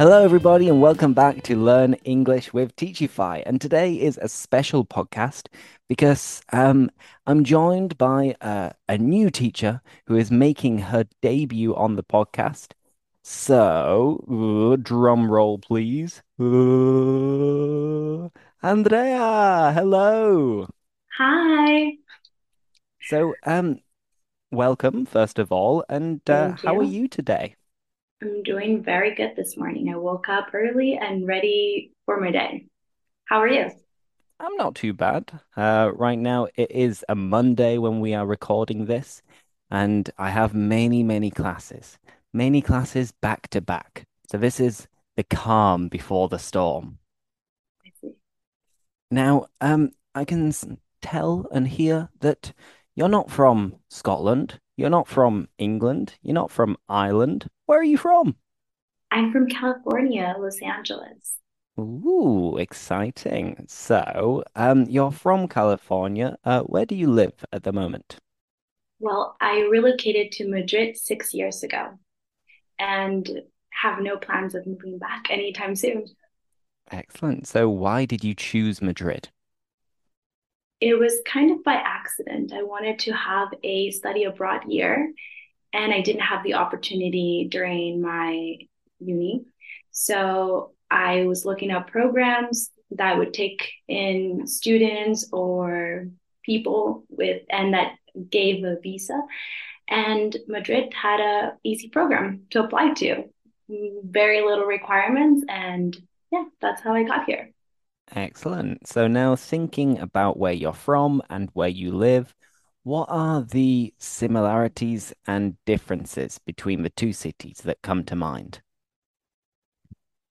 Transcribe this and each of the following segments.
Hello, everybody, and welcome back to Learn English with Teachify. And today is a special podcast because um, I'm joined by uh, a new teacher who is making her debut on the podcast. So, uh, drum roll, please. Uh, Andrea, hello. Hi. So, um, welcome, first of all. And uh, how are you. you today? I'm doing very good this morning. I woke up early and ready for my day. How are you? I'm not too bad. Uh, right now, it is a Monday when we are recording this, and I have many, many classes, many classes back to back. So this is the calm before the storm. I see. Now, um, I can tell and hear that you're not from Scotland, you're not from England, you're not from Ireland. Where are you from? I'm from California, Los Angeles. Ooh, exciting. So, um, you're from California. Uh, where do you live at the moment? Well, I relocated to Madrid six years ago and have no plans of moving back anytime soon. Excellent. So, why did you choose Madrid? It was kind of by accident. I wanted to have a study abroad year, and I didn't have the opportunity during my uni. So I was looking up programs that would take in students or people with and that gave a visa. And Madrid had a easy program to apply to. Very little requirements and yeah, that's how I got here. Excellent. So, now thinking about where you're from and where you live, what are the similarities and differences between the two cities that come to mind?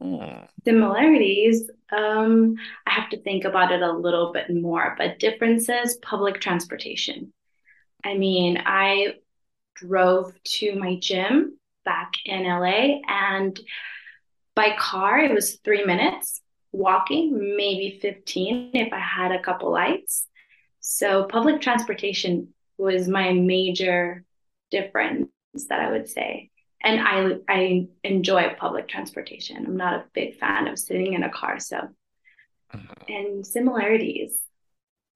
Hmm. Similarities, um, I have to think about it a little bit more, but differences, public transportation. I mean, I drove to my gym back in LA, and by car, it was three minutes. Walking, maybe 15 if I had a couple lights. So public transportation was my major difference that I would say. And I I enjoy public transportation. I'm not a big fan of sitting in a car. So, uh-huh. and similarities,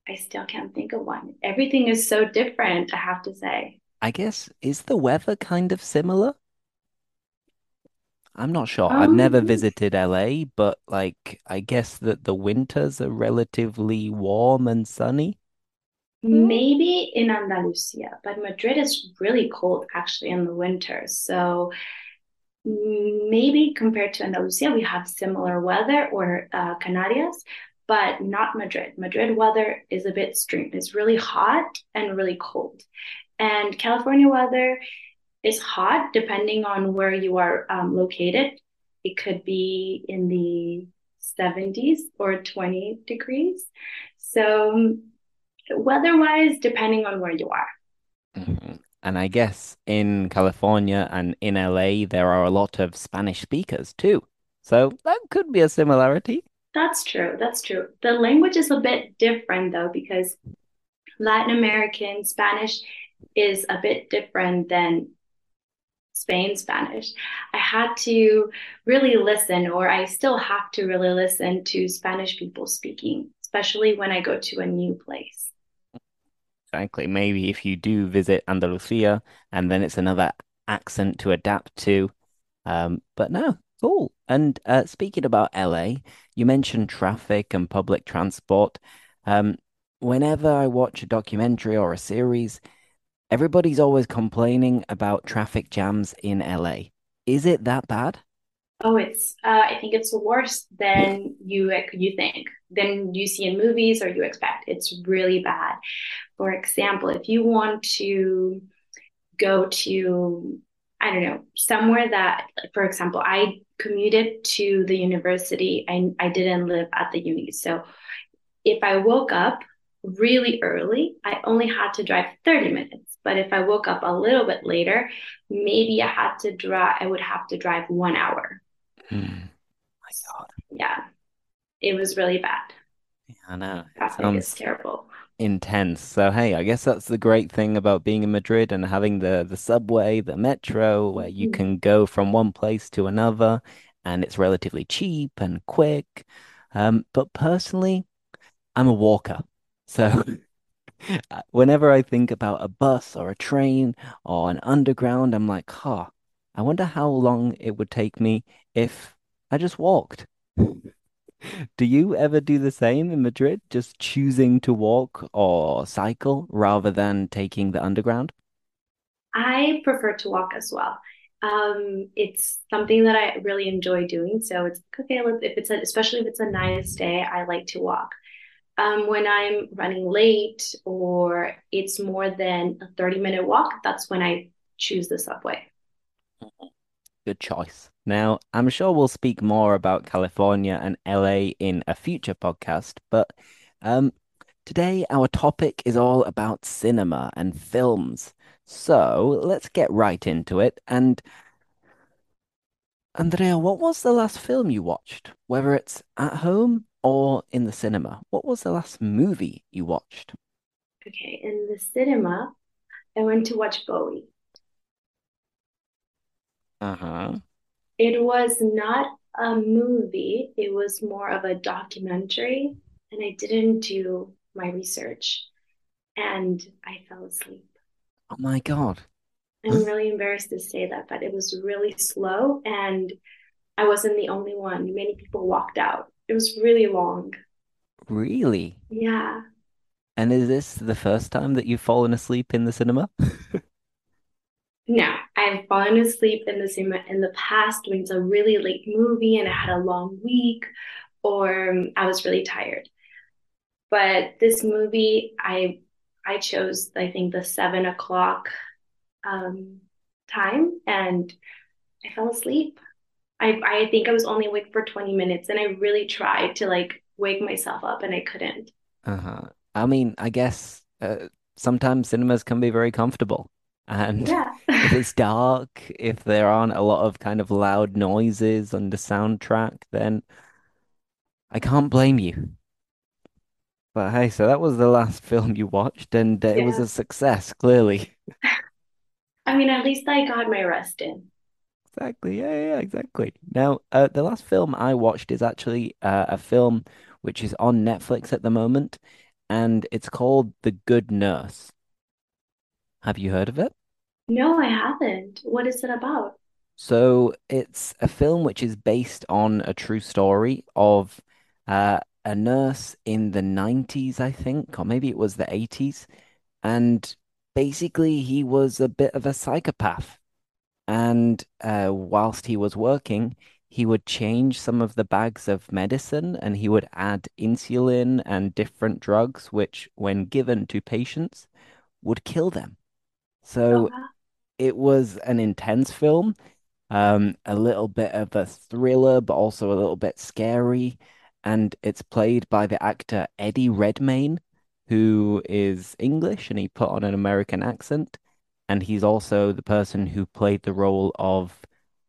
I still can't think of one. Everything is so different, I have to say. I guess, is the weather kind of similar? I'm not sure. I've never Um, visited LA, but like, I guess that the winters are relatively warm and sunny. Maybe in Andalusia, but Madrid is really cold actually in the winter. So maybe compared to Andalusia, we have similar weather or uh, Canarias, but not Madrid. Madrid weather is a bit extreme. It's really hot and really cold. And California weather is hot depending on where you are um, located. It could be in the 70s or 20 degrees. So, weather wise, depending on where you are. Mhm. And I guess in California and in LA, there are a lot of Spanish speakers too. So that could be a similarity. That's true. That's true. The language is a bit different though, because Latin American Spanish is a bit different than Spain Spanish. I had to really listen, or I still have to really listen to Spanish people speaking, especially when I go to a new place. Exactly. Maybe if you do visit Andalusia and then it's another accent to adapt to. Um, but no, cool. And uh, speaking about LA, you mentioned traffic and public transport. Um, whenever I watch a documentary or a series, everybody's always complaining about traffic jams in LA. Is it that bad? Oh, it's uh, I think it's worse than you you think, than you see in movies or you expect. It's really bad. For example, if you want to go to, I don't know, somewhere that, for example, I commuted to the university and I didn't live at the uni. So if I woke up really early, I only had to drive 30 minutes. But if I woke up a little bit later, maybe I had to drive, I would have to drive one hour. Hmm, my God. Yeah, it was really bad. I know. It sounds terrible. intense. So hey, I guess that's the great thing about being in Madrid and having the the subway, the metro, where you Mhm. can go from one place to another. and it's relatively cheap and quick. Um, but personally, I'm a walker. So whenever I think about a bus or a train or an underground, I'm like, huh, I wonder how long it would take me if I just walked. Do you ever do the same in Madrid, just choosing to walk or cycle rather than taking the underground? I prefer to walk as well. Um, it's something that I really enjoy doing. So it's okay, if it's a, especially if it's a nice day, I like to walk. Um, when I'm running late or it's more than a 30 minute walk, that's when I choose the subway. Good choice. Now, I'm sure we'll speak more about California and LA in a future podcast, but um, today our topic is all about cinema and films. So let's get right into it. And Andrea, what was the last film you watched? Whether it's at home or in the cinema, what was the last movie you watched? Okay, in the cinema, I went to watch Bowie. Uh-huh. It was not a movie, it was more of a documentary, and I didn't do my research and I fell asleep. Oh my God. I'm really embarrassed to say that, but it was really slow and I wasn't the only one. Many people walked out. It was really long. Really? Yeah. And is this the first time that you've fallen asleep in the cinema? No, I've fallen asleep in the cinema in the past when it's a really late movie and I had a long week or um, I was really tired. But this movie, I I chose I think the seven o'clock um, time and I fell asleep. I I think I was only awake for 20 minutes and I really tried to like wake myself up and I couldn't. Uh-huh. I mean, I guess uh, sometimes cinemas can be very comfortable. And Yeah. if it's dark, if there aren't a lot of kind of loud noises on the soundtrack, then I can't blame you. But hey, so that was the last film you watched, and uh, it was a success, clearly. I mean, at least I got my rest in. Exactly. Yeah, yeah, exactly. Now, uh, the last film I watched is actually uh, a film which is on Netflix at the moment, and it's called The Good Nurse. Have you heard of it? No, I haven't. What is it about? So it's a film which is based on a true story of uh, a nurse in the 90s, I think, or maybe it was the 80s. And basically, he was a bit of a psychopath. And uh, whilst he was working, he would change some of the bags of medicine and he would add insulin and different drugs, which, when given to patients, would kill them. So wow. it was an intense film. Um, a little bit of a thriller, but also a little bit scary. And it's played by the actor Eddie Redmayne, who is English and he put on an American accent. And he's also the person who played the role of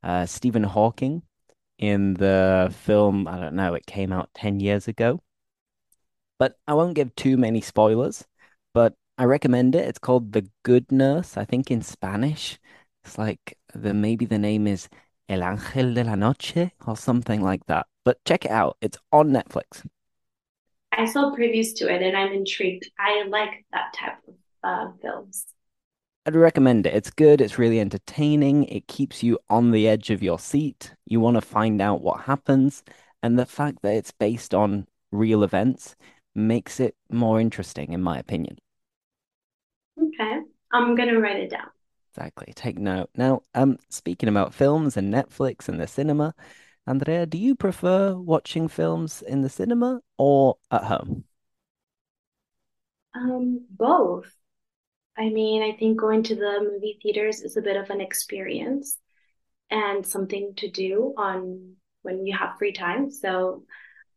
uh, Stephen Hawking in the film. I don't know, it came out 10 years ago. But I won't give too many spoilers, but I recommend it. It's called The Good Nurse, I think in Spanish. It's like the maybe the name is El Ángel de la Noche or something like that. But check it out. It's on Netflix. I saw previews to it and I'm intrigued. I like that type of uh, films. I'd recommend it. It's good, it's really entertaining, it keeps you on the edge of your seat. You want to find out what happens, and the fact that it's based on real events makes it more interesting, in my opinion. Okay. I'm gonna write it down. Exactly. Take note. Now, um, speaking about films and Netflix and the cinema, Andrea, do you prefer watching films in the cinema or at home? Um, both. I mean, I think going to the movie theaters is a bit of an experience and something to do on when you have free time. So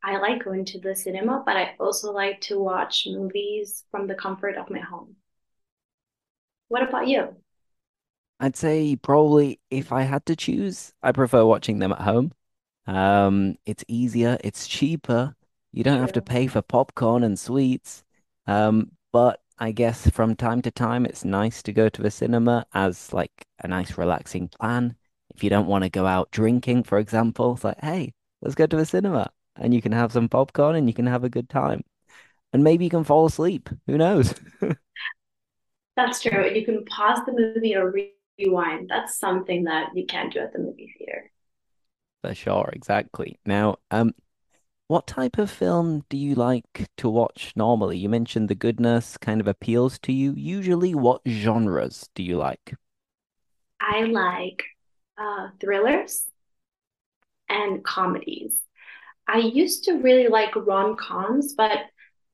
I like going to the cinema, but I also like to watch movies from the comfort of my home. What about you? I'd say probably if I had to choose, I prefer watching them at home. Um, it's easier, it's cheaper. You don't have to pay for popcorn and sweets. Um, but I guess from time to time, it's nice to go to the cinema as like a nice relaxing plan. If you don't want to go out drinking, for example, it's like, hey, let's go to the cinema and you can have some popcorn and you can have a good time. And maybe you can fall asleep. Who knows? That's true. You can pause the movie or rewind. That's something that you can't do at the movie theater. For sure, exactly. Now, um, what type of film do you like to watch normally? You mentioned The Good Nurse kind of appeals to you. Usually, what genres do you like? I like uh, thrillers and comedies. I used to really like rom-coms, but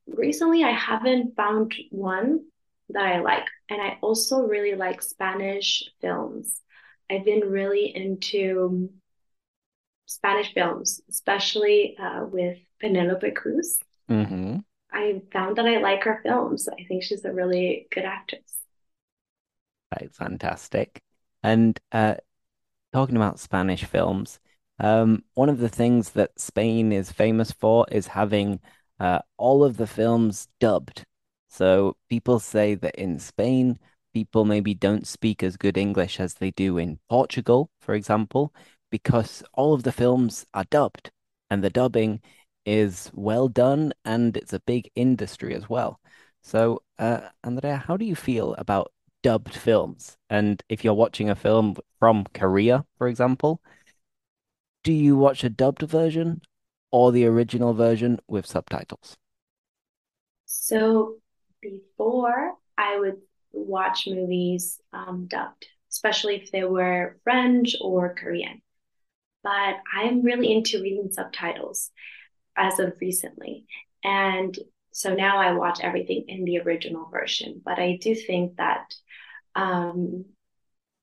recently I haven't found one that I like. And I also really like Spanish films. I've been really into Spanish films, especially uh, with Penelope Cruz. hmm I found that I like her films. I think she's a really good actress. Right, fantastic. And uh, talking about Spanish films, um, one of the things that Spain is famous for is having uh, all of the films dubbed. So people say that in Spain, people maybe don't speak as good English as they do in Portugal, for example, because all of the films are dubbed, and the dubbing is well done, and it's a big industry as well. So, uh, Andrea, how do you feel about dubbed films? And if you're watching a film from Korea, for example, do you watch a dubbed version or the original version with subtitles? So before I would watch movies um, dubbed, especially if they were French or Korean. But I'm really into reading subtitles as of recently. And so now I watch everything in the original version. But I do think that um,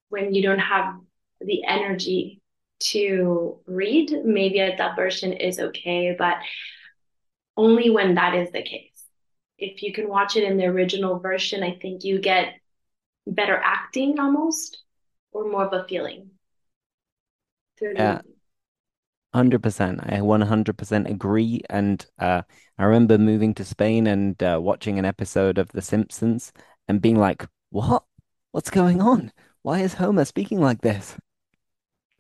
when you don't have the energy to read, maybe a dub version is okay, but only when that is the case. If you can watch it in the original version, I think you get better acting almost, or more of a feeling the Yeah, 100%. I 100% agree. And uh, I remember moving to Spain and uh, watching an episode of The Simpsons and being like, what? What's going on? Why is Homer speaking like this?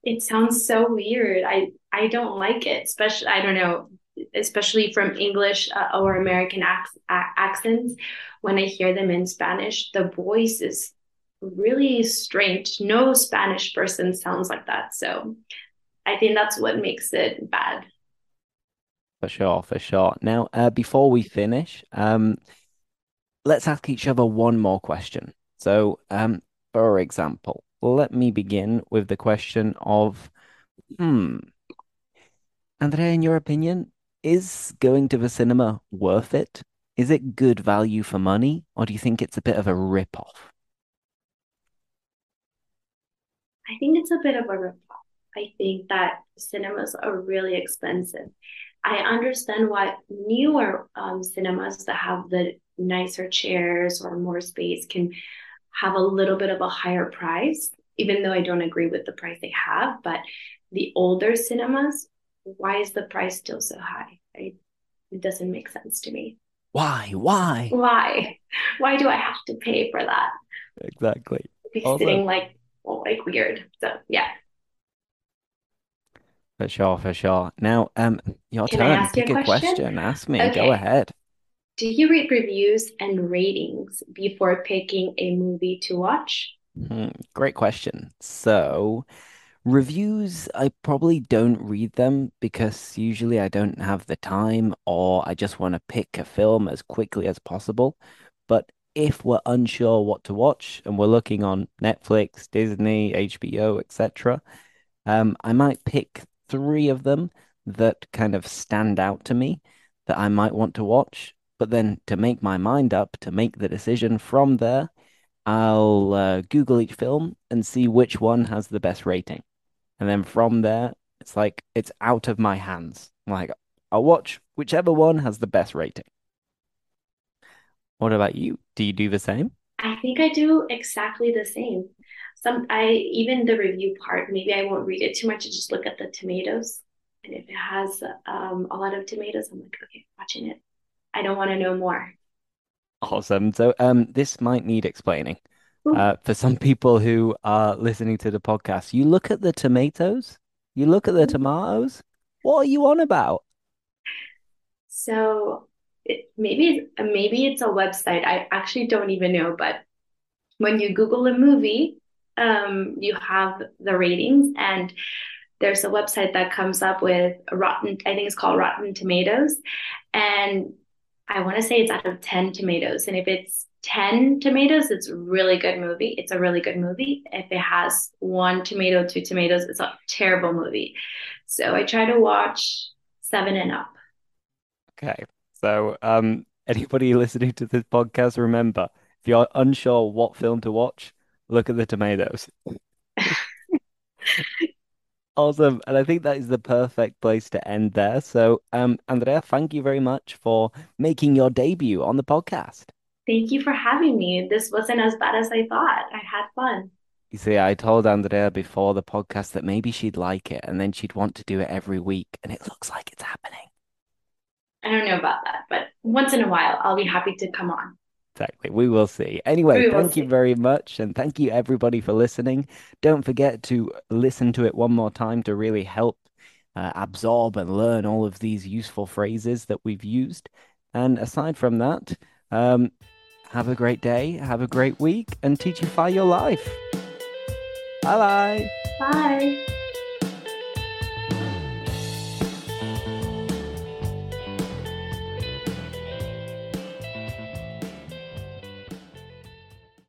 It sounds so weird. I I don't like it, especially I don't know, especially from English uh, or American ac- accents. When I hear them in Spanish, the voice is really strange. No Spanish person sounds like that. So I think that's what makes it bad. For sure, for sure. Now, uh, before we finish, um, let's ask each other one more question. So, um, for example, let me begin with the question of, hmm, Andrea, in your opinion, is going to the cinema worth it? Is it good value for money, or do you think it's a bit of a rip-off? I think it's a bit of a ripoff. I think that cinemas are really expensive. I understand why newer um, cinemas that have the nicer chairs or more space can have a little bit of a higher price, even though I don't agree with the price they have. But the older cinemas, why is the price still so high? Right? It doesn't make sense to me. Why? Why? Why? Why do I have to pay for that? Exactly. Be Awesome. sitting like well, like weird. So yeah. For sure, for sure. Now, um, your Can I turn. ask you a Pick a question? question. Ask me. Go ahead. Do you read reviews and ratings before picking a movie to watch? Hmm, great question. So, reviews, I probably don't read them because usually I don't have the time or I just want to pick a film as quickly as possible. But if we're unsure what to watch and we're looking on Netflix, Disney, HBO, etc., um, I might pick three of them that kind of stand out to me that I might want to watch. But then to make my mind up, to make the decision from there, I'll uh, Google each film and see which one has the best rating. And then from there, it's like it's out of my hands. Like I'll watch whichever one has the best rating. What about you? Do you do the same? I think I do exactly the same. Some I even the review part, maybe I won't read it too much. I just look at the tomatoes. And if it has um, a lot of tomatoes, I'm like, okay, watching it. I don't want to know more. Awesome. So um this might need explaining. Uh, for some people who are listening to the podcast, you look at the tomatoes, you look at the tomatoes. What are you on about? So it, maybe maybe it's a website. I actually don't even know, but when you Google a movie, um, you have the ratings, and there's a website that comes up with Rotten. I think it's called Rotten Tomatoes, and I want to say it's out of 10 tomatoes. And if it's 10 tomatoes, it's a really good movie. It's a really good movie. If it has one tomato, two tomatoes, it's a terrible movie. So I try to watch seven and up. Okay. So, um, anybody listening to this podcast, remember, if you're unsure what film to watch, look at the tomatoes. Awesome. And I think that is the perfect place to end there. So, um, Andrea, thank you very much for making your debut on the podcast. Thank you for having me. This wasn't as bad as I thought. I had fun. You see, I told Andrea before the podcast that maybe she'd like it and then she'd want to do it every week, and it looks like it's happening. I don't know about that, but once in a while, I'll be happy to come on. Exactly. We will see. Anyway, will thank you very much. And thank you everybody for listening. Don't forget to listen to it one more time to really help uh, absorb and learn all of these useful phrases that we've used. And aside from that, um, have a great day, have a great week, and teachify your life. Bye bye. Bye.